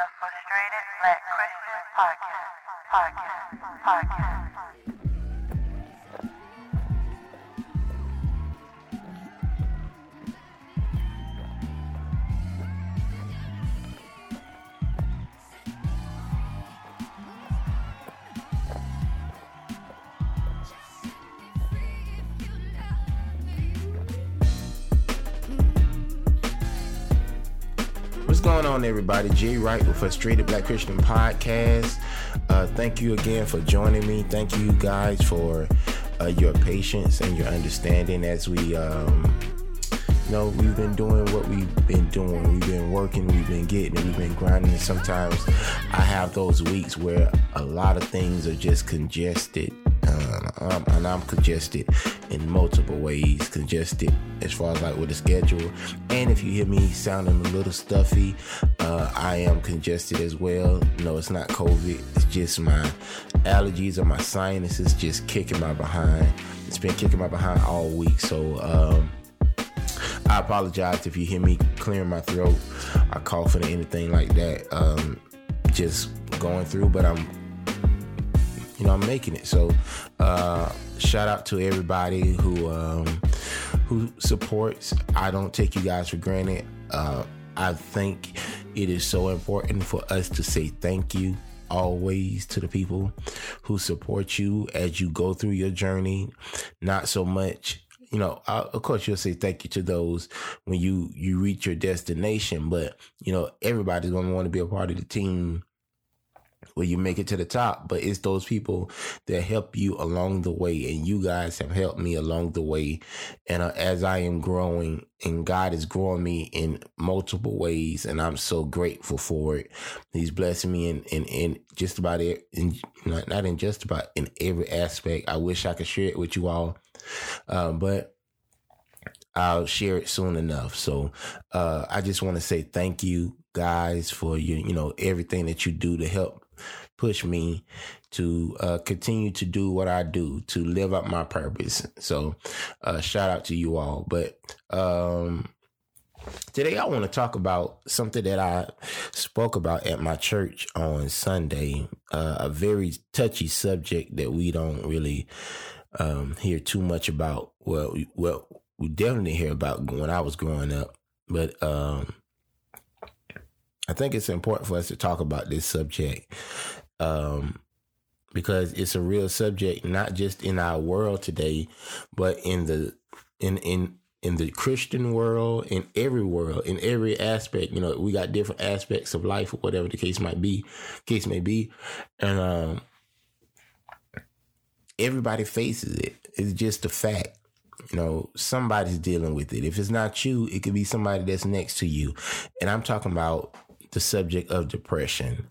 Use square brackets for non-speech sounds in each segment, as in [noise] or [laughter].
The Frustrated Black Christian Podcast. Podcast. Podcast. On, everybody? Jay Wright with Frustrated Black Christian Podcast. Uh, thank you again for joining me. Thank you guys for uh, your patience and your understanding as we, um, you know, we've been doing what we've been doing. We've been working, we've been getting, we've been grinding. And sometimes I have those weeks where a lot of things are just congested. Um, and I'm congested in multiple ways. Congested as far as like with the schedule, and if you hear me sounding a little stuffy, uh, I am congested as well. No, it's not COVID. It's just my allergies or my sinuses just kicking my behind. It's been kicking my behind all week, so. Um, I apologize if you hear me clearing my throat I coughing or anything like that. Um, just going through, but I'm you know, I'm making it. So, uh, shout out to everybody who um, who supports. I don't take you guys for granted. Uh, I think it is so important for us to say thank you always to the people who support you as you go through your journey. Not so much you know, I, of course, you'll say thank you to those when you you reach your destination, but you know, everybody's gonna want to be a part of the team you make it to the top. But it's those people that help you along the way, and you guys have helped me along the way. And uh, as I am growing, and God is growing me in multiple ways, and I'm so grateful for it. He's blessing me in in, in just about it, in not, not in just about in every aspect. I wish I could share it with you all, um, but. I'll share it soon enough. So uh, I just want to say thank you guys for your, you know, everything that you do to help push me to uh, continue to do what I do to live up my purpose. So uh, shout out to you all. But um, today I want to talk about something that I spoke about at my church on Sunday. Uh, a very touchy subject that we don't really um, hear too much about. Well, we, well, we definitely hear about when I was growing up, but um, I think it's important for us to talk about this subject um, because it's a real subject, not just in our world today, but in the in in in the Christian world, in every world, in every aspect. You know, we got different aspects of life, or whatever the case might be, case may be, and um, everybody faces it. It's just a fact. You know, somebody's dealing with it. If it's not you, it could be somebody that's next to you. And I'm talking about the subject of depression.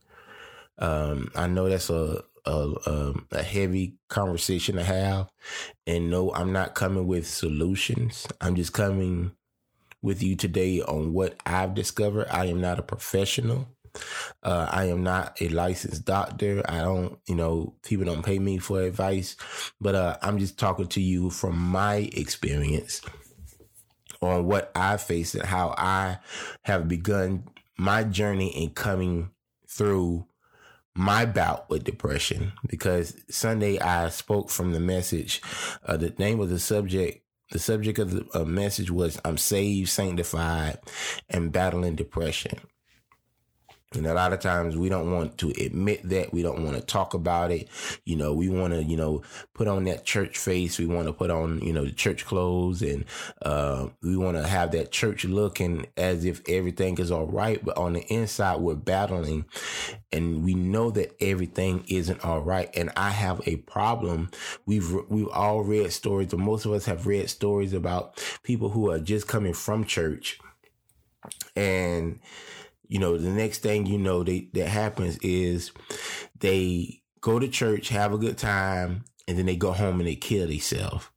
Um, I know that's a a, um, a heavy conversation to have, and no, I'm not coming with solutions. I'm just coming with you today on what I've discovered. I am not a professional. Uh, I am not a licensed doctor. I don't, you know, people don't pay me for advice, but uh, I'm just talking to you from my experience on what I faced and how I have begun my journey in coming through my bout with depression. Because Sunday I spoke from the message. Uh, the name of the subject the subject of the uh, message was I'm saved, sanctified, and battling depression. And a lot of times we don't want to admit that. We don't want to talk about it. You know, we want to, you know, put on that church face. We want to put on, you know, the church clothes and, uh, we want to have that church looking as if everything is all right. But on the inside, we're battling and we know that everything isn't all right. And I have a problem. We've, we've all read stories, but most of us have read stories about people who are just coming from church and, you know, the next thing you know they, that happens is they go to church, have a good time, and then they go home and they kill themselves.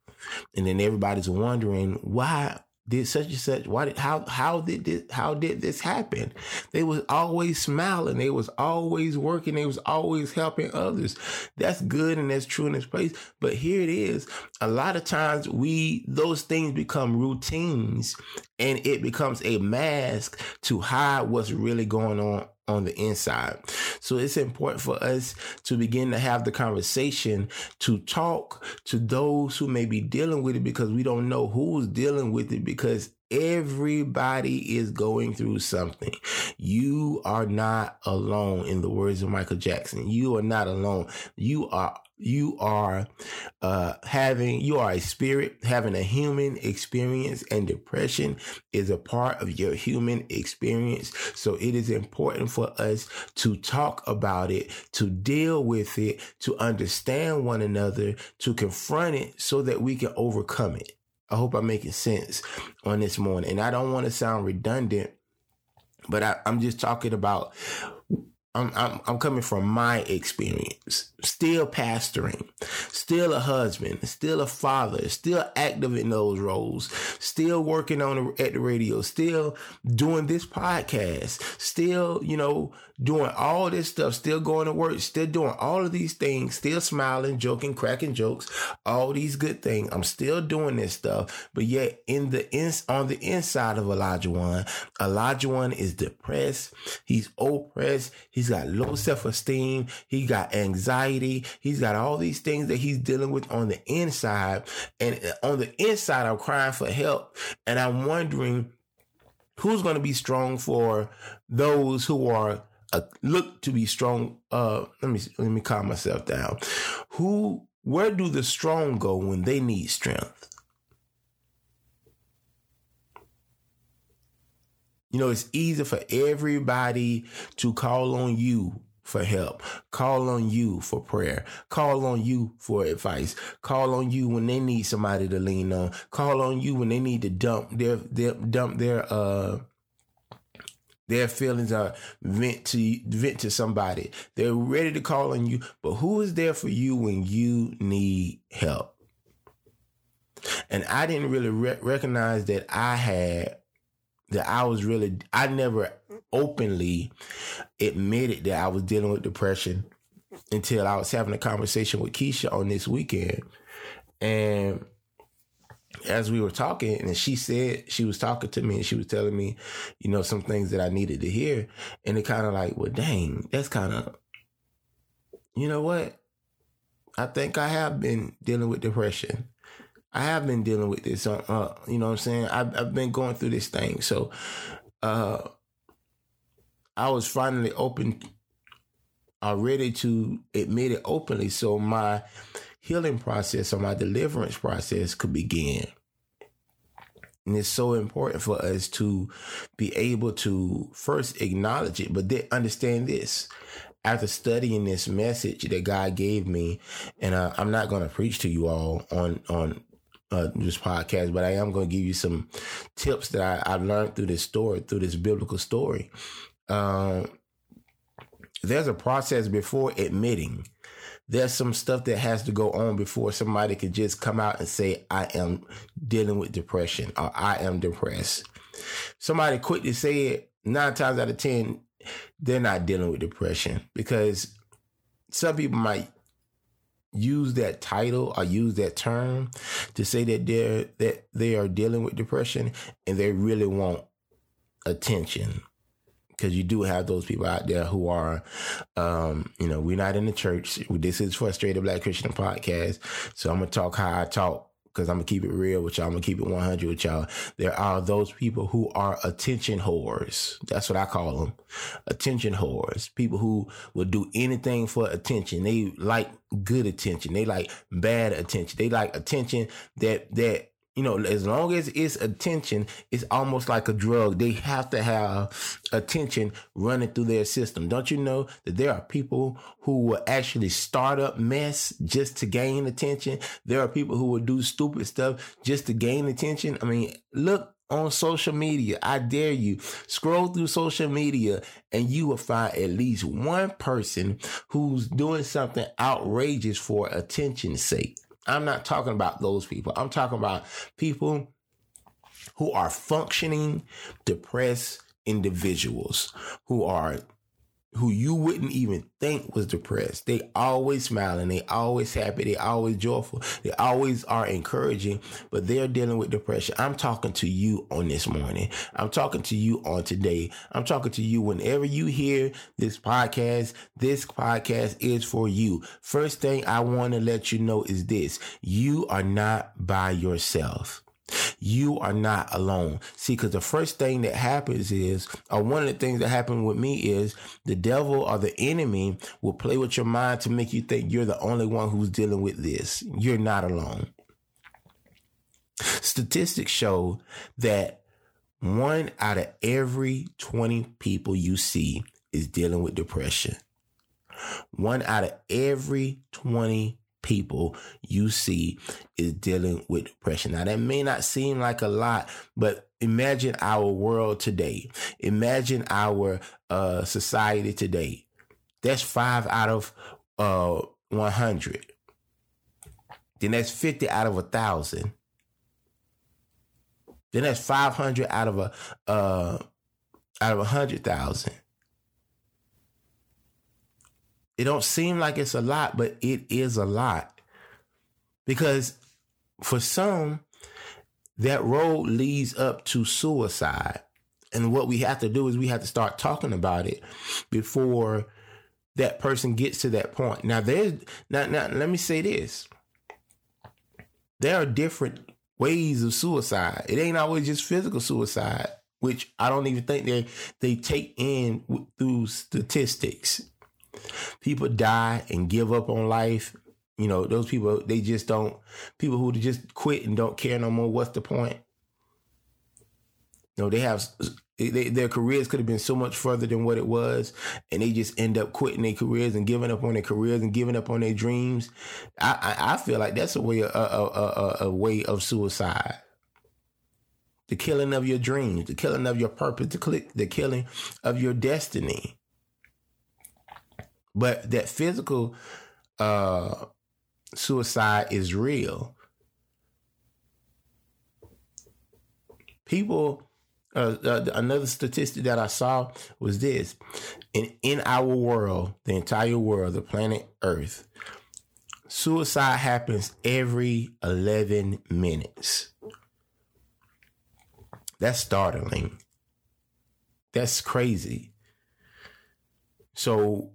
And then everybody's wondering why did such and such? Why did how how did this how did this happen? They was always smiling. They was always working. They was always helping others. That's good and that's true in this place. But here it is. A lot of times we those things become routines and it becomes a mask to hide what's really going on on the inside. So it's important for us to begin to have the conversation to talk to those who may be dealing with it because we don't know who's dealing with it because everybody is going through something. You are not alone in the words of Michael Jackson. You are not alone. You are you are uh, having you are a spirit having a human experience and depression is a part of your human experience so it is important for us to talk about it to deal with it to understand one another to confront it so that we can overcome it i hope i'm making sense on this morning and i don't want to sound redundant but I, i'm just talking about I'm, I'm, I'm coming from my experience. Still pastoring, still a husband, still a father, still active in those roles, still working on the, at the radio, still doing this podcast, still, you know, doing all this stuff, still going to work, still doing all of these things, still smiling, joking, cracking jokes, all these good things. I'm still doing this stuff, but yet in the ins on the inside of Elijah one, Elijah one is depressed. He's oppressed. He's got low self esteem. He got anxiety. He's got all these things that he's dealing with on the inside, and on the inside, I'm crying for help, and I'm wondering who's going to be strong for those who are look to be strong. Uh, let me let me calm myself down. Who, where do the strong go when they need strength? You know, it's easy for everybody to call on you for help, call on you for prayer, call on you for advice, call on you when they need somebody to lean on, call on you when they need to dump their, their dump their uh their feelings are vent to vent to somebody. They're ready to call on you, but who is there for you when you need help? And I didn't really re- recognize that I had that I was really I never openly admitted that I was dealing with depression until I was having a conversation with Keisha on this weekend. And as we were talking, and she said she was talking to me and she was telling me, you know, some things that I needed to hear. And it kind of like, well, dang, that's kind of, you know what? I think I have been dealing with depression. I have been dealing with this. Uh, uh, you know what I'm saying? I've, I've been going through this thing. So, uh, I was finally open, uh, ready to admit it openly. So my healing process or my deliverance process could begin. And it's so important for us to be able to first acknowledge it, but then understand this. After studying this message that God gave me, and uh, I'm not going to preach to you all on on uh, this podcast, but I am going to give you some tips that I, I learned through this story, through this biblical story. Um, there's a process before admitting. There's some stuff that has to go on before somebody can just come out and say, I am dealing with depression or I am depressed. Somebody quickly say it, nine times out of 10, they're not dealing with depression because some people might use that title or use that term to say that they're that they are dealing with depression and they really want attention because you do have those people out there who are um, you know we're not in the church this is frustrated black christian podcast so i'm gonna talk how i talk because I'm gonna keep it real with y'all. I'm gonna keep it 100 with y'all. There are those people who are attention whores. That's what I call them. Attention whores. People who will do anything for attention. They like good attention. They like bad attention. They like attention that that you know, as long as it's attention, it's almost like a drug. They have to have attention running through their system. Don't you know that there are people who will actually start up mess just to gain attention? There are people who will do stupid stuff just to gain attention. I mean, look on social media. I dare you scroll through social media and you will find at least one person who's doing something outrageous for attention's sake. I'm not talking about those people. I'm talking about people who are functioning depressed individuals who are who you wouldn't even think was depressed. They always smiling, they always happy, they always joyful, they always are encouraging, but they're dealing with depression. I'm talking to you on this morning. I'm talking to you on today. I'm talking to you whenever you hear this podcast. This podcast is for you. First thing I want to let you know is this you are not by yourself. You are not alone. See, because the first thing that happens is, or one of the things that happened with me is the devil or the enemy will play with your mind to make you think you're the only one who's dealing with this. You're not alone. Statistics show that one out of every 20 people you see is dealing with depression. One out of every 20 people you see is dealing with depression. Now, that may not seem like a lot, but imagine our world today. Imagine our uh, society today. That's five out of uh, 100. Then that's 50 out of a thousand. Then that's 500 out of a uh, out of a hundred thousand. It don't seem like it's a lot, but it is a lot. Because for some, that road leads up to suicide. And what we have to do is we have to start talking about it before that person gets to that point. Now there's now, now let me say this. There are different ways of suicide. It ain't always just physical suicide, which I don't even think they they take in through statistics people die and give up on life. You know, those people, they just don't, people who just quit and don't care no more. What's the point? You know, they have, they, their careers could have been so much further than what it was. And they just end up quitting their careers and giving up on their careers and giving up on their dreams. I, I, I feel like that's a way, a, a, a, a way of suicide the killing of your dreams, the killing of your purpose, the, the killing of your destiny. But that physical uh, suicide is real. People, uh, uh, another statistic that I saw was this: in in our world, the entire world, the planet Earth, suicide happens every eleven minutes. That's startling. That's crazy. So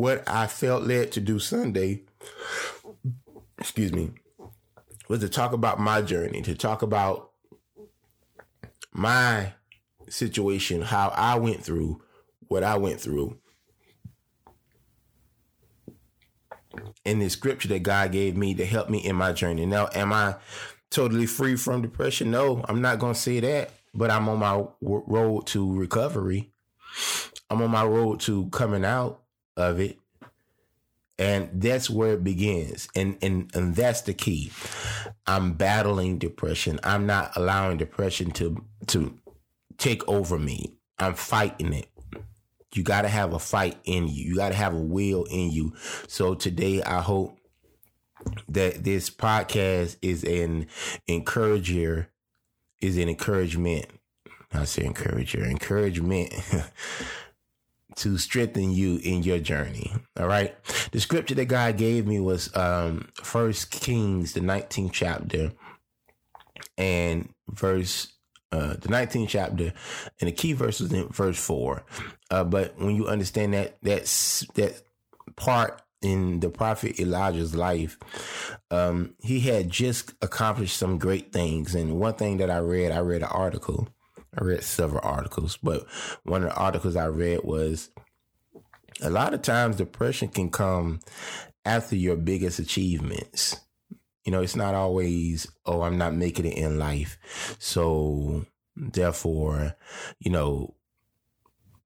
what I felt led to do Sunday, excuse me, was to talk about my journey, to talk about my situation, how I went through what I went through. And the scripture that God gave me to help me in my journey. Now, am I totally free from depression? No, I'm not going to say that, but I'm on my road to recovery. I'm on my road to coming out of it. And that's where it begins. And, and, and that's the key. I'm battling depression. I'm not allowing depression to, to take over me. I'm fighting it. You got to have a fight in you. You got to have a will in you. So today, I hope that this podcast is an encourager, is an encouragement. I say encourager, encouragement [laughs] to strengthen you in your journey. All right. The scripture that God gave me was um First Kings, the 19th chapter, and verse uh, the 19th chapter, and the key verse is in verse four. Uh, but when you understand that that's that part in the prophet Elijah's life, um, he had just accomplished some great things. And one thing that I read, I read an article I read several articles, but one of the articles I read was a lot of times depression can come after your biggest achievements. You know, it's not always, oh, I'm not making it in life. So therefore, you know,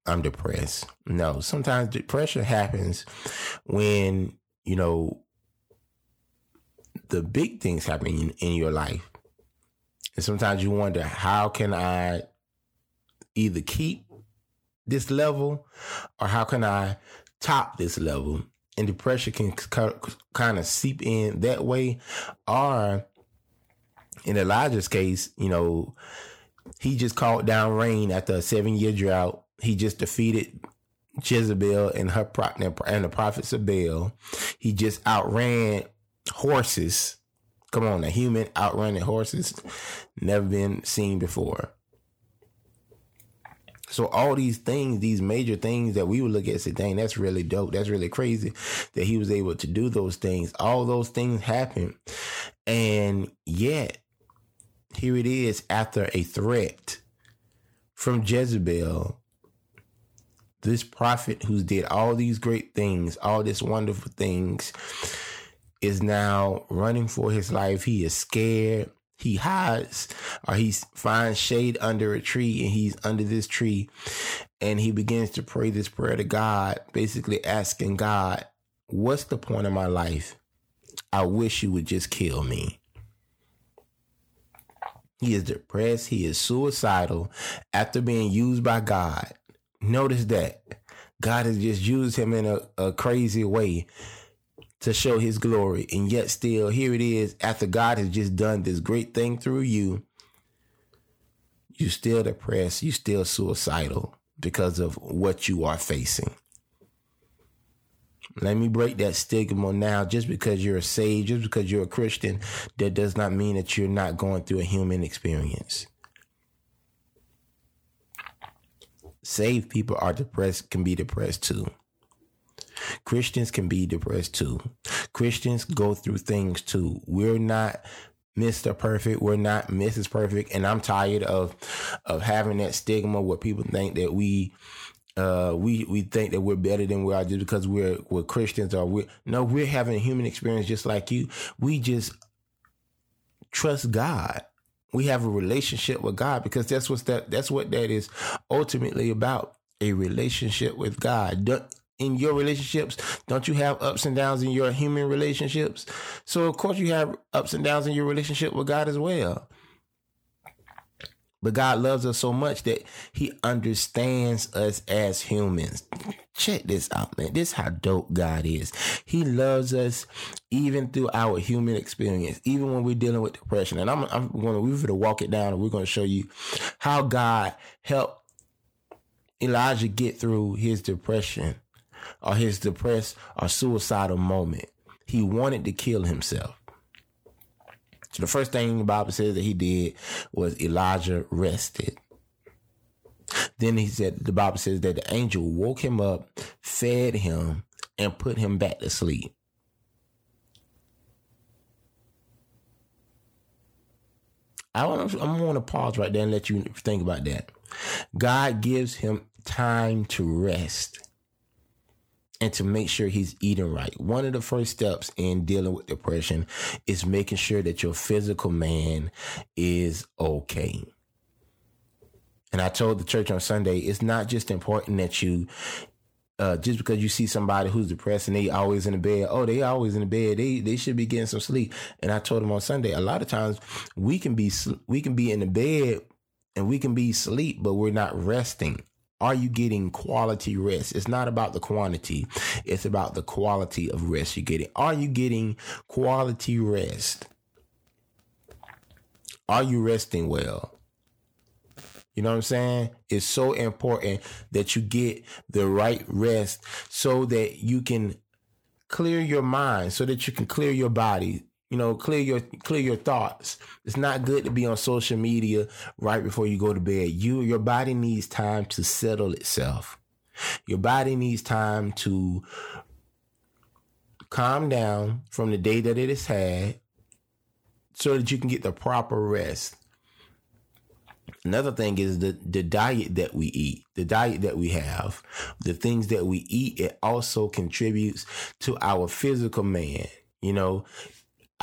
I'm depressed. No, sometimes depression happens when, you know, the big things happen in, in your life. And sometimes you wonder, how can I either keep this level or how can I top this level? And depression can kind of seep in that way, or in Elijah's case, you know, he just called down rain after a seven year drought. He just defeated Jezebel and her and the prophets of Baal. He just outran horses. Come on, a human outrunning horses, never been seen before. So all these things, these major things that we would look at say, dang, that's really dope. That's really crazy that he was able to do those things. All those things happened. And yet, here it is after a threat from Jezebel this prophet who's did all these great things, all these wonderful things, is now running for his life. He is scared. He hides or he finds shade under a tree and he's under this tree and he begins to pray this prayer to God, basically asking God, What's the point of my life? I wish you would just kill me. He is depressed. He is suicidal after being used by God Notice that God has just used him in a, a crazy way to show his glory. And yet, still, here it is after God has just done this great thing through you, you still depressed, you still suicidal because of what you are facing. Let me break that stigma now. Just because you're a sage, just because you're a Christian, that does not mean that you're not going through a human experience. saved people are depressed, can be depressed too. Christians can be depressed too. Christians go through things too. We're not Mr. Perfect. We're not Mrs. Perfect. And I'm tired of of having that stigma where people think that we uh we we think that we're better than we are just because we're we're Christians or we're, no, we're having a human experience just like you. We just trust God we have a relationship with God because that's what that that's what that is ultimately about a relationship with God. In your relationships, don't you have ups and downs in your human relationships? So of course you have ups and downs in your relationship with God as well. But God loves us so much that He understands us as humans. Check this out, man. This is how dope God is. He loves us even through our human experience, even when we're dealing with depression. And I'm, I'm going to we're going to walk it down, and we're going to show you how God helped Elijah get through his depression or his depressed or suicidal moment. He wanted to kill himself. So the first thing the Bible says that he did was Elijah rested. Then he said, the Bible says that the angel woke him up, fed him, and put him back to sleep. I want to, I'm going to pause right there and let you think about that. God gives him time to rest and to make sure he's eating right. One of the first steps in dealing with depression is making sure that your physical man is okay. And I told the church on Sunday, it's not just important that you uh, just because you see somebody who's depressed and they always in the bed, oh, they always in the bed, they they should be getting some sleep. And I told them on Sunday, a lot of times we can be we can be in the bed and we can be asleep, but we're not resting. Are you getting quality rest? It's not about the quantity. It's about the quality of rest you're getting. Are you getting quality rest? Are you resting well? You know what I'm saying? It's so important that you get the right rest so that you can clear your mind, so that you can clear your body, you know, clear your clear your thoughts. It's not good to be on social media right before you go to bed. You your body needs time to settle itself. Your body needs time to calm down from the day that it has had so that you can get the proper rest. Another thing is the, the diet that we eat, the diet that we have, the things that we eat, it also contributes to our physical man. You know,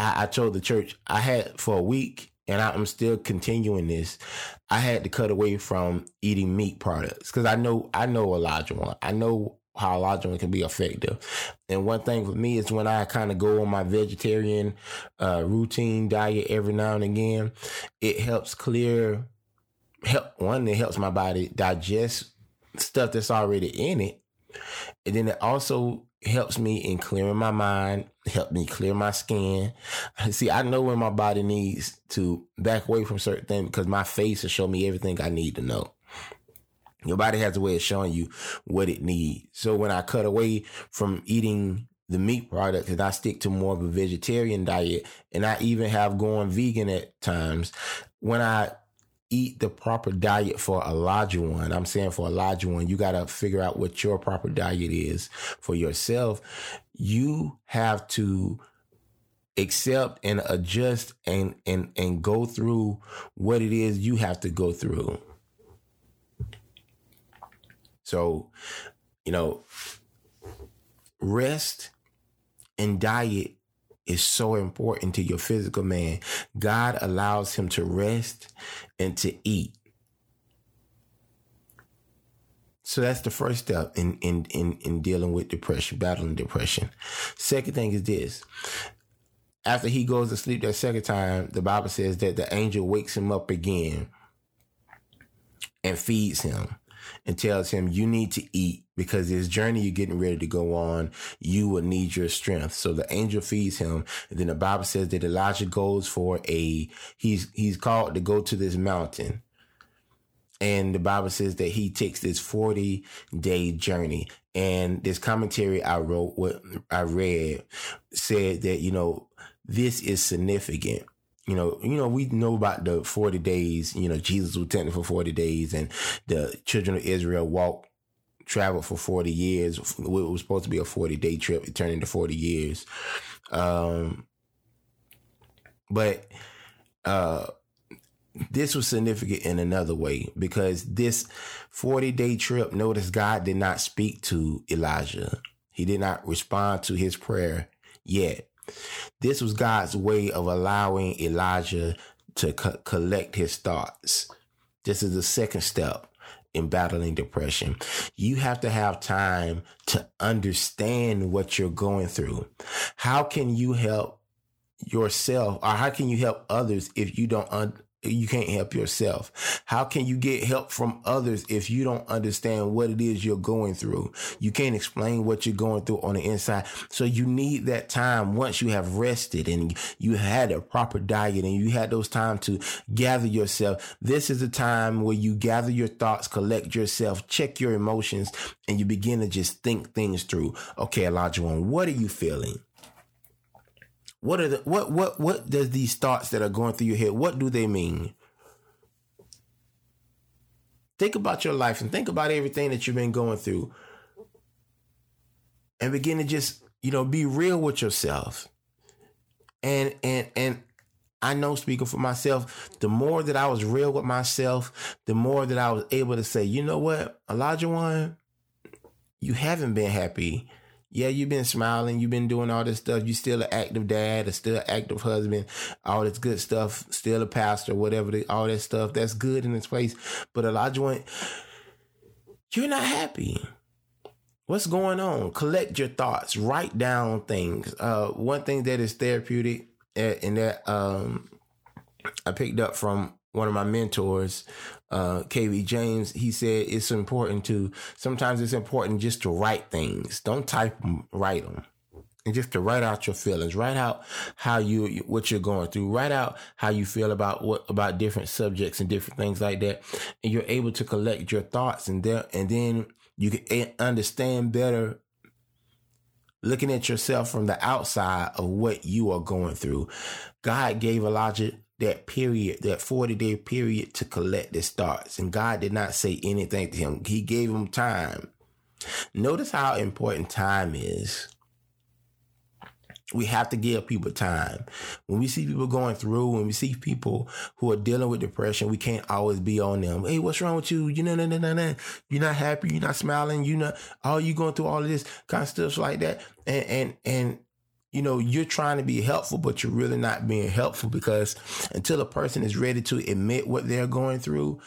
I, I told the church I had for a week, and I'm still continuing this. I had to cut away from eating meat products because I know I know Olajuwon. I know how Olajuwon can be effective. And one thing for me is when I kind of go on my vegetarian uh, routine diet every now and again, it helps clear. Help one, it helps my body digest stuff that's already in it And then it also helps me in clearing my mind, help me clear my skin. [laughs] See, I know when my body needs to back away from certain things because my face will show me everything I need to know. Your body has a way of showing you what it needs. So when I cut away from eating the meat products and I stick to more of a vegetarian diet and I even have gone vegan at times, when I eat the proper diet for a larger one. I'm saying for a larger one, you got to figure out what your proper diet is for yourself. You have to accept and adjust and and and go through what it is you have to go through. So, you know, rest and diet is so important to your physical man. God allows him to rest and to eat. So that's the first step in, in, in, in dealing with depression, battling depression. Second thing is this. After he goes to sleep that second time, the Bible says that the angel wakes him up again and feeds him and tells him, You need to eat because this journey you're getting ready to go on, you will need your strength. So the angel feeds him. And then the Bible says that Elijah goes for a, he's, he's called to go to this mountain. And the Bible says that he takes this 40 day journey. And this commentary I wrote, what I read said that, you know, this is significant you know, you know, we know about the 40 days, you know, Jesus was tempted for 40 days and the children of Israel walked, traveled for 40 years. It was supposed to be a 40 day trip. It turned into 40 years. Um, but, uh, this was significant in another way because this 40 day trip, notice God did not speak to Elijah. He did not respond to his prayer yet. This was God's way of allowing Elijah to co- collect his thoughts. This is the second step in battling depression. You have to have time to understand what you're going through. How can you help yourself or how can you help others if you don't un- you can't help yourself. How can you get help from others if you don't understand what it is you're going through? You can't explain what you're going through on the inside. So you need that time once you have rested and you had a proper diet and you had those time to gather yourself. This is a time where you gather your thoughts, collect yourself, check your emotions, and you begin to just think things through. Okay, Elijah what are you feeling? What are the what what what does these thoughts that are going through your head? What do they mean? Think about your life and think about everything that you've been going through. And begin to just, you know, be real with yourself. And and and I know speaking for myself, the more that I was real with myself, the more that I was able to say, you know what, Elijah one, you haven't been happy yeah, you've been smiling, you've been doing all this stuff. You still an active dad, a still active husband, all this good stuff, still a pastor, whatever, the, all that stuff. That's good in its place. But Elijah went, you're not happy. What's going on? Collect your thoughts. Write down things. Uh, one thing that is therapeutic eh, and that um, I picked up from one of my mentors, uh, KV James, he said it's important to, sometimes it's important just to write things. Don't type them, write them. And just to write out your feelings, write out how you, what you're going through, write out how you feel about what, about different subjects and different things like that. And you're able to collect your thoughts and there, and then you can understand better looking at yourself from the outside of what you are going through. God gave Elijah that period, that 40 day period to collect his thoughts. And God did not say anything to him. He gave him time. Notice how important time is. We have to give people time. When we see people going through, when we see people who are dealing with depression, we can't always be on them. Hey, what's wrong with you? You know, no, no, no, no. You're not happy. You're not smiling. You know, all oh, you going through all of this kind of stuff like that. And and and you know, you're trying to be helpful, but you're really not being helpful because until a person is ready to admit what they're going through,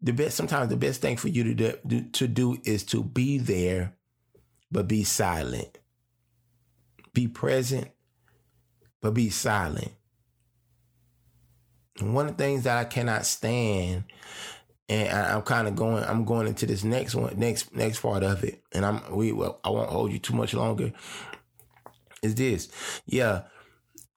the best, sometimes the best thing for you to do, to do is to be there, but be silent. Be present, but be silent. And one of the things that I cannot stand and I, am kind of going. I'm going into this next one, next next part of it, and I'm we. Well, I won't hold you too much longer. Is this? Yeah,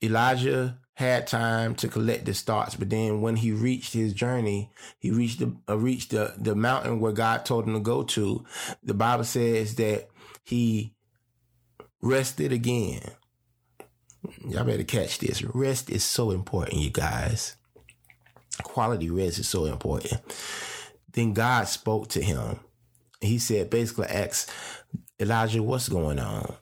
Elijah had time to collect his thoughts, but then when he reached his journey, he reached the uh, reached the the mountain where God told him to go to. The Bible says that he rested again. Y'all better catch this. Rest is so important, you guys. Quality rest is so important. Then God spoke to him. He said, basically, asked Elijah, what's going on?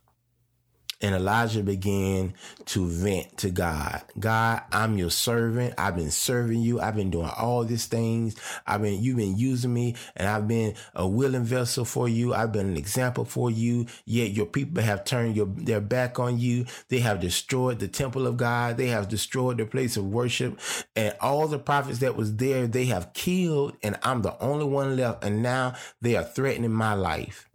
And Elijah began to vent to God. God, I'm your servant. I've been serving you. I've been doing all these things. I've been, you've been using me and I've been a willing vessel for you. I've been an example for you. Yet your people have turned your, their back on you. They have destroyed the temple of God. They have destroyed the place of worship and all the prophets that was there, they have killed and I'm the only one left. And now they are threatening my life.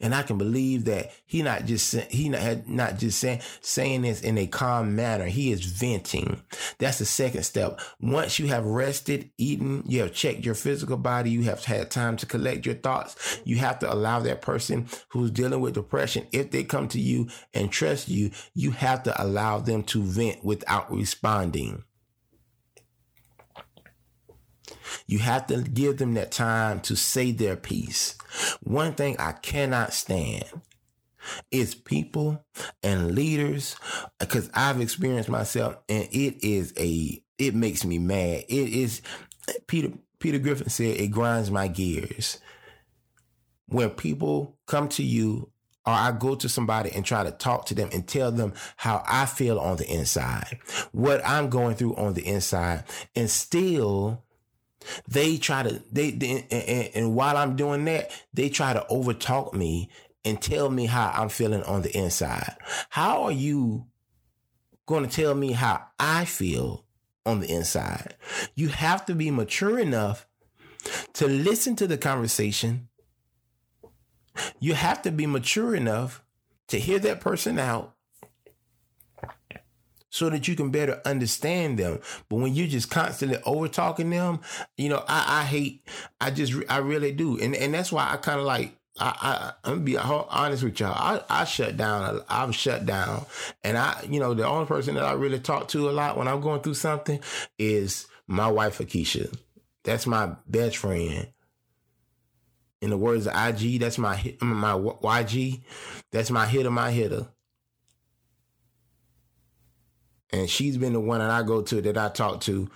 And I can believe that he not just he not, had not just saying saying this in a calm manner. He is venting. That's the second step. Once you have rested, eaten, you have checked your physical body, you have had time to collect your thoughts. You have to allow that person who's dealing with depression, if they come to you and trust you, you have to allow them to vent without responding. You have to give them that time to say their piece. One thing I cannot stand is people and leaders because I've experienced myself and it is a it makes me mad. It is Peter Peter Griffin said it grinds my gears. When people come to you or I go to somebody and try to talk to them and tell them how I feel on the inside, what I'm going through on the inside, and still they try to they, they and, and, while I'm doing that, they try to overtalk me and tell me how I'm feeling on the inside. How are you going to tell me how I feel on the inside? You have to be mature enough to listen to the conversation. You have to be mature enough to hear that person out so that you can better understand them. But when you're just constantly over talking them, you know, I, I hate, I just, I really do. And, and that's why I kind of like, I, I, I'm be honest with y'all. I, I shut down. I've shut down. And I, you know, the only person that I really talk to a lot when I'm going through something is my wife, Akeisha. That's my best friend. In the words of YG, that's my, my YG. That's my hitter, my hitter. And she's been the one that I go to that I talk to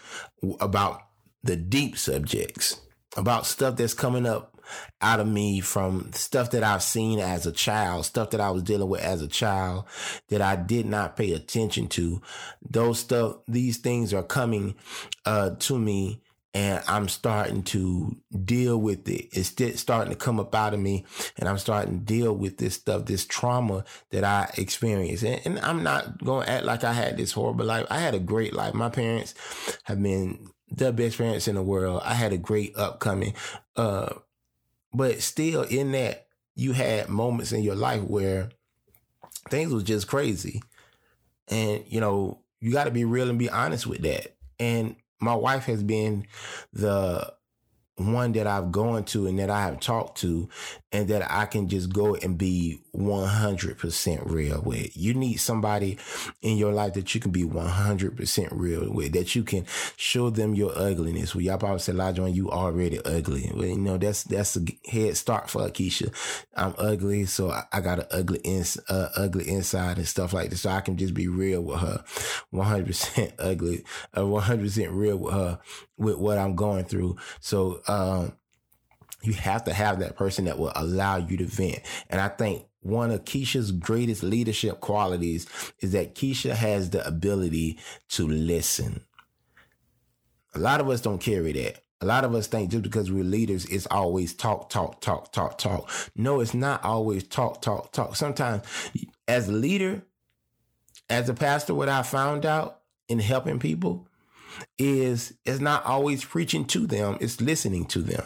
about the deep subjects, about stuff that's coming up out of me from stuff that I've seen as a child, stuff that I was dealing with as a child that I did not pay attention to. Those stuff, these things are coming uh, to me and I'm starting to deal with it. It's starting to come up out of me, and I'm starting to deal with this stuff, this trauma that I experienced. And, and I'm not going to act like I had this horrible life. I had a great life. My parents have been the best parents in the world. I had a great upcoming, uh, but still, in that, you had moments in your life where things was just crazy, and you know you got to be real and be honest with that. And my wife has been the one that I've gone to and that I have talked to and that I can just go and be 100% real with. You need somebody in your life that you can be 100% real with, that you can show them your ugliness. Well, y'all probably say, Elijah, you already ugly. Well, you know, that's, that's a head start for Akeisha. I'm ugly, so I, I got an ugly, ins, uh, ugly inside and stuff like this. So I can just be real with her. 100% [laughs] ugly, uh, 100% real with her with what I'm going through. So, um, you have to have that person that will allow you to vent. And I think one of Keisha's greatest leadership qualities is that Keisha has the ability to listen. A lot of us don't carry that. A lot of us think just because we're leaders, it's always talk, talk, talk, talk, talk. No, it's not always talk, talk, talk. Sometimes as a leader, as a pastor, what I found out in helping people is it's not always preaching to them, it's listening to them.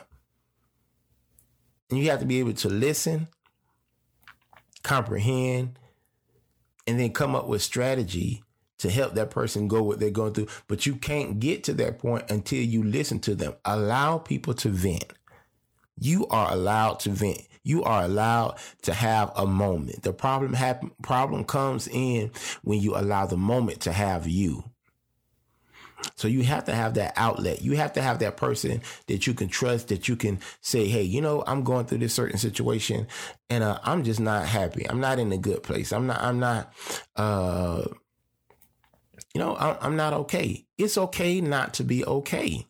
And you have to be able to listen, comprehend, and then come up with strategy to help that person go what they're going through. But you can't get to that point until you listen to them. Allow people to vent. You are allowed to vent. You are allowed to have a moment. The problem happen problem comes in when you allow the moment to have you. So you have to have that outlet. You have to have that person that you can trust, that you can say, "Hey, you know, I'm going through this certain situation, and uh, I'm just not happy. I'm not in a good place. I'm not. I'm not. Uh, you know, I'm, I'm not okay. It's okay not to be okay,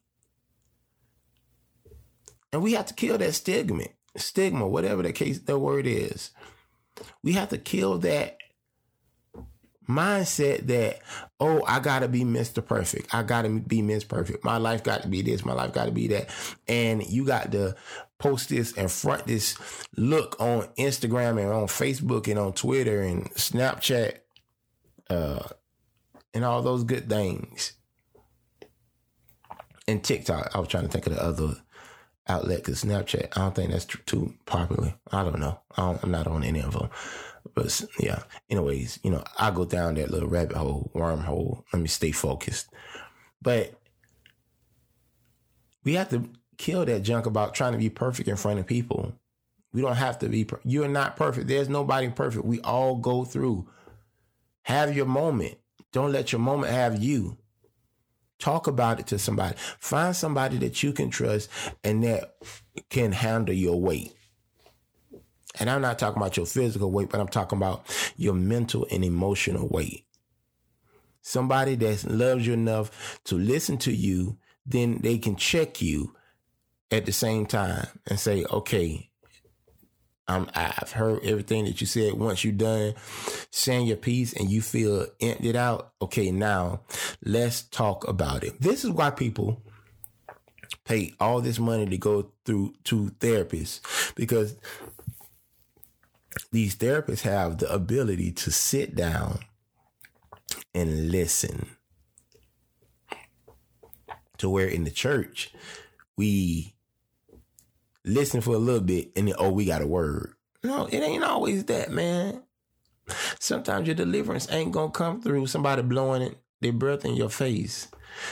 and we have to kill that stigma, stigma, whatever the case, the word is. We have to kill that mindset that oh i gotta be mr perfect. I gotta be miss perfect. My life got to be this my life got to be that. And you got to post this and front this look on instagram and on facebook and on twitter and snapchat uh and all those good things. And tiktok. I was trying to think of the other outlet because snapchat i don't think that's too popular i don't know I am not on any of them but yeah, anyways, you know, I go down that little rabbit hole, wormhole. Let me stay focused. But we have to kill that junk about trying to be perfect in front of people. We don't have to be, per- you're not perfect. There's nobody perfect. We all go through. Have your moment. Don't let your moment have you. Talk about it to somebody. Find somebody that you can trust and that can handle your weight. And I'm not talking about your physical weight, but I'm talking about your mental and emotional weight. Somebody that loves you enough to listen to you, then they can check you at the same time and say, okay, I'm, I've heard everything that you said. Once you're done saying your piece and you feel emptied out, okay, now let's talk about it. This is why people pay all this money to go through to therapists because these therapists have the ability to sit down and listen to where in the church we listen for a little bit and then oh we got a word. No it ain't always that man. Sometimes your deliverance ain't gonna come through somebody blowing it their breath in your face.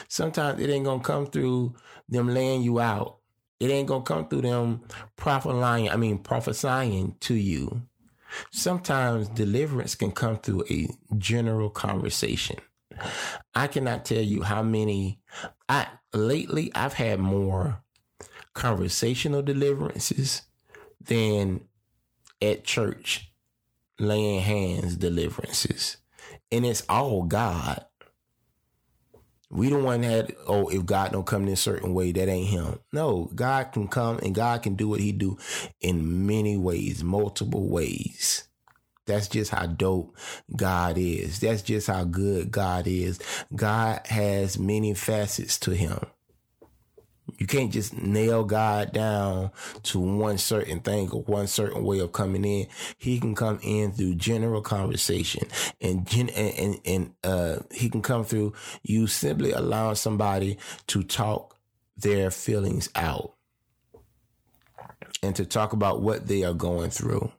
Sometimes it ain't gonna come through them laying you out. It ain't gonna come through them prophesying i mean prophesying to you. Sometimes deliverance can come through a general conversation. I cannot tell you how many I lately I've had more conversational deliverances than at church laying hands deliverances. And it's all God. We don't want that, oh, if God don't come in a certain way, that ain't him. No, God can come and God can do what he do in many ways, multiple ways. That's just how dope God is. That's just how good God is. God has many facets to him. You can't just nail God down to one certain thing or one certain way of coming in. He can come in through general conversation and and and, and uh, he can come through you simply allowing somebody to talk their feelings out and to talk about what they are going through.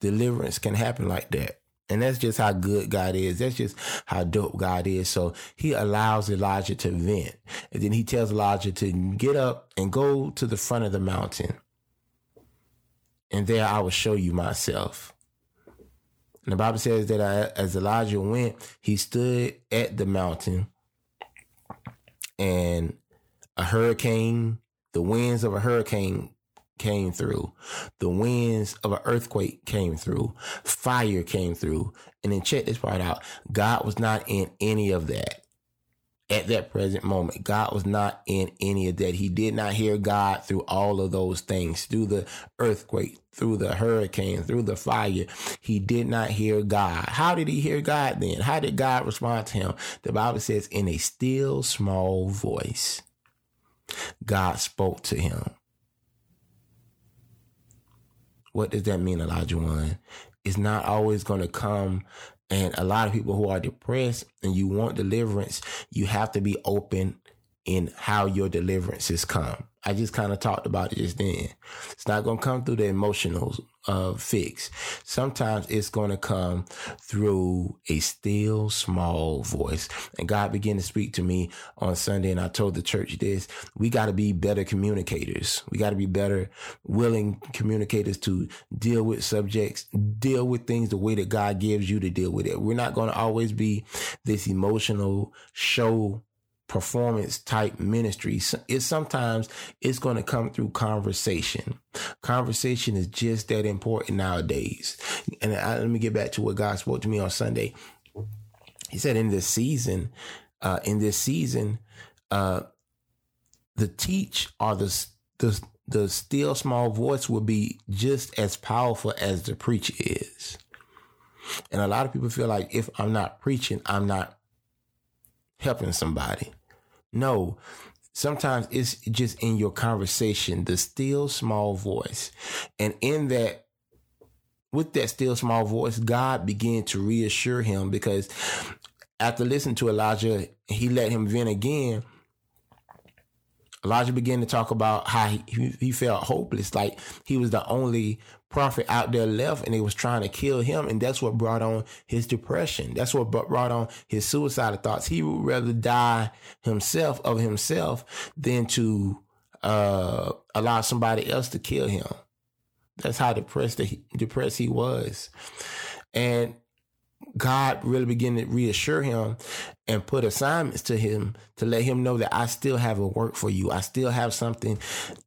Deliverance can happen like that. And that's just how good God is. That's just how dope God is. So he allows Elijah to vent. And then he tells Elijah to get up and go to the front of the mountain. And there I will show you myself. And the Bible says that as Elijah went, he stood at the mountain and a hurricane, the winds of a hurricane came through. The winds of an earthquake came through. Fire came through. And then check this part out. God was not in any of that at that present moment. God was not in any of that. He did not hear God through all of those things, through the earthquake, through the hurricane, through the fire. He did not hear God. How did he hear God then? How did God respond to him? The Bible says, in a still small voice, God spoke to him. What does that mean, Elijah one? It's not always going to come. And a lot of people who are depressed and you want deliverance, you have to be open in how your deliverances come. I just kind of talked about it just then. It's not going to come through the emotional uh, fix. Sometimes it's going to come through a still small voice. And God began to speak to me on Sunday, and I told the church this: we got to be better communicators. We got to be better, willing communicators to deal with subjects, deal with things the way that God gives you to deal with it. We're not going to always be this emotional show performance type ministry it's sometimes it's going to come through conversation. Conversation is just that important nowadays. And I, let me get back to what god spoke to me on sunday. He said in this season uh in this season uh the teach or the the the still small voice will be just as powerful as the preacher is. And a lot of people feel like if i'm not preaching i'm not helping somebody no, sometimes it's just in your conversation, the still small voice. And in that, with that still small voice, God began to reassure him because after listening to Elijah, he let him vent again. Elijah began to talk about how he, he felt hopeless, like he was the only prophet out there left and they was trying to kill him. And that's what brought on his depression. That's what brought on his suicidal thoughts. He would rather die himself of himself than to uh, allow somebody else to kill him. That's how depressed depressed he was. And God really began to reassure him and put assignments to him to let him know that I still have a work for you. I still have something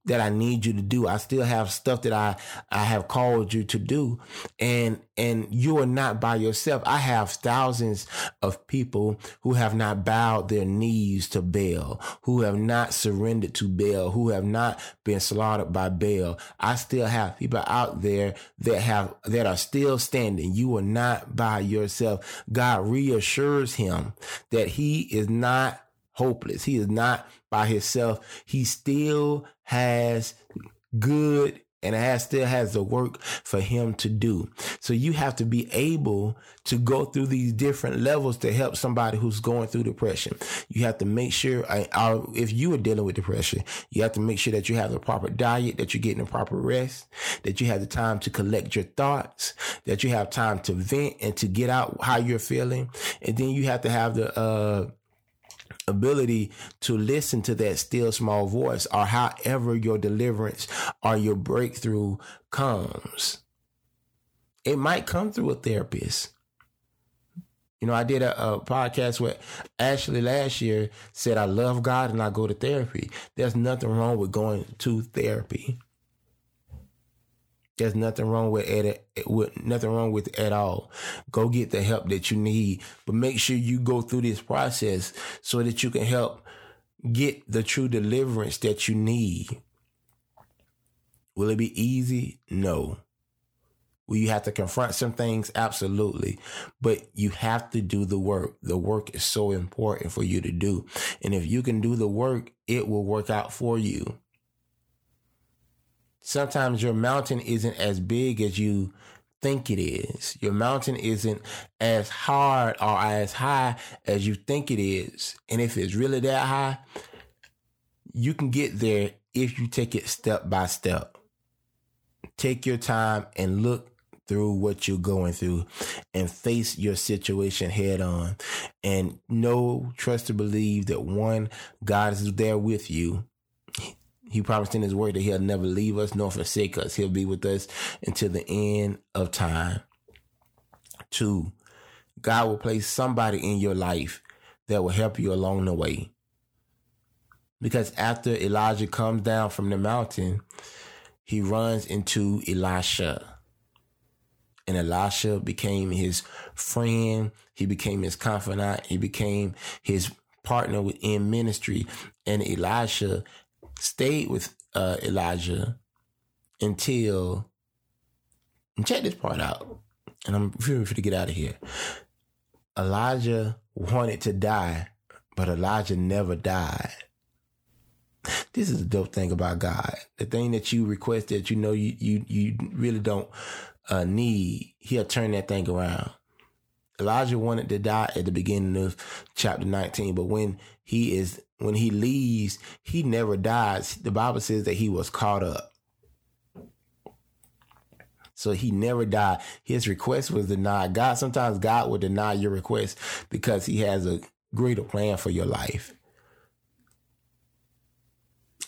that I need you to do. I still have stuff that I, I have called you to do. And, and you are not by yourself. I have thousands of people who have not bowed their knees to Baal, who have not surrendered to Baal, who have not been slaughtered by Baal. I still have people out there that have, that are still standing. You are not by yourself. God reassures him that he is not hopeless. He is not by himself. He still has good and has still has the work for him to do. So you have to be able to go through these different levels to help somebody who's going through depression. You have to make sure, if you are dealing with depression, you have to make sure that you have the proper diet, that you're getting the proper rest, that you have the time to collect your thoughts, that you have time to vent and to get out how you're feeling. And then you have to have the, uh, ability to listen to that still small voice or however your deliverance or your breakthrough comes. It might come through a therapist. You know, I did a, a, podcast where Ashley last year said, I love God and I go to therapy. There's nothing wrong with going to therapy. There's nothing wrong with it, with nothing wrong with it at all. Go get the help that you need, but make sure you go through this process so that you can help get the true deliverance that you need. Will it be easy? No. Will you have to confront some things? Absolutely. But you have to do the work. The work is so important for you to do. And if you can do the work, it will work out for you sometimes your mountain isn't as big as you think it is. Your mountain isn't as hard or as high as you think it is. And if it's really that high, you can get there if you take it step by step. Take your time and look through what you're going through and face your situation head on and know, trust, to believe that one, God is there with you he promised in his word that he'll never leave us nor forsake us. He'll be with us until the end of time. Two, God will place somebody in your life that will help you along the way. Because after Elijah comes down from the mountain, he runs into Elisha. And Elisha became his friend. He became his confidant. He became his partner in ministry. And Elisha stayed with uh, Elijah until check this part out. And I'm feeling free to get out of here. Elijah wanted to die, but Elijah never died. This is the dope thing about God. The thing that you request that you know you you you really don't uh, need, He'll turn that thing around. Elijah wanted to die at the beginning of chapter 19, but when he is when he leaves, he never dies. The Bible says that he was caught up. So he never died. His request was denied. God, sometimes God will deny your request because he has a greater plan for your life.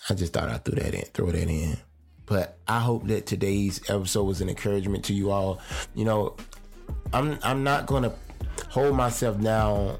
I just thought I'd throw that in, throw that in. But I hope that today's episode was an encouragement to you all. You know, I'm I'm not gonna hold myself down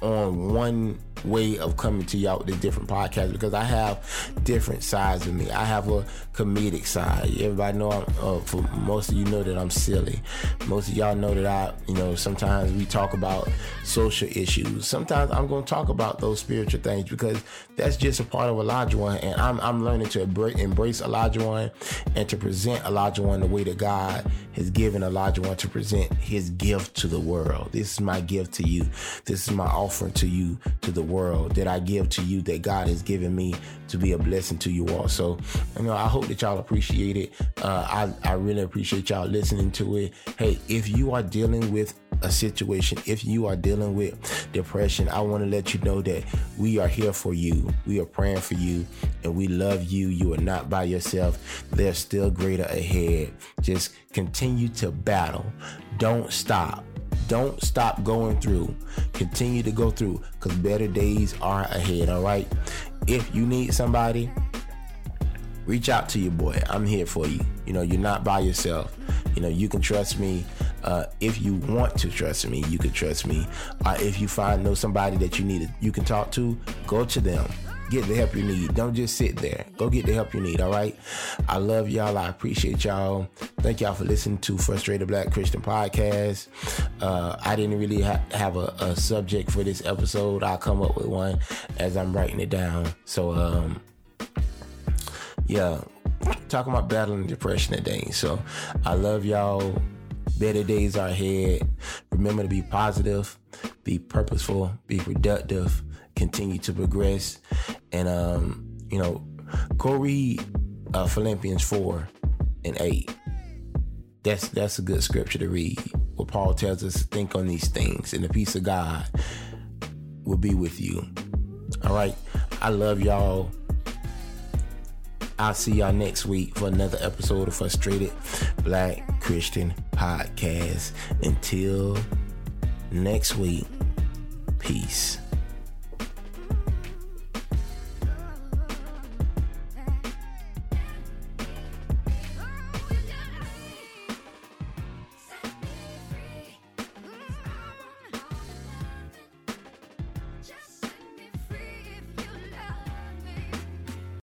on one way of coming to y'all with the different podcasts because I have different sides of me. I have a comedic side. Everybody know I'm, uh, for most of you know that I'm silly. Most of y'all know that I, you know, sometimes we talk about social issues. Sometimes I'm going to talk about those spiritual things because that's just a part of Elijah One, and I'm I'm learning to embrace Elijah One and to present Elijah One the way that God has given Elijah One to present His gift to the world. This is my gift to you. This is my offering to you to the world that I give to you that God has given me to be a blessing to you all. So, you know, I hope that y'all appreciate it. Uh, I, I really appreciate y'all listening to it. Hey, if you are dealing with a situation, if you are dealing with depression, I want to let you know that we are here for you. We are praying for you and we love you. You are not by yourself. There's still greater ahead. Just continue to battle. Don't stop. Don't stop going through. Continue to go through because better days are ahead. All right. If you need somebody, reach out to your boy. I'm here for you. You know, you're not by yourself. You know, you can trust me. Uh, if you want to trust me, you can trust me. Uh, if you find know somebody that you need, you can talk to, go to them get the help you need. Don't just sit there. Go get the help you need. All right. I love y'all. I appreciate y'all. Thank y'all for listening to Frustrated Black Christian Podcast. Uh, I didn't really ha- have a, a, subject for this episode. I'll come up with one as I'm writing it down. So, um, yeah, talking about battling depression today. So, I love y'all. Better days are ahead. Remember to be positive, be purposeful, be productive continue to progress. And, um, you know, go read uh, Philippians 4 and 8. That's, that's a good scripture to read where Paul tells us to think on these things and the peace of God will be with you. All right. I love y'all. I'll see y'all next week for another episode of Frustrated Black Christian Podcast. Until next week, peace.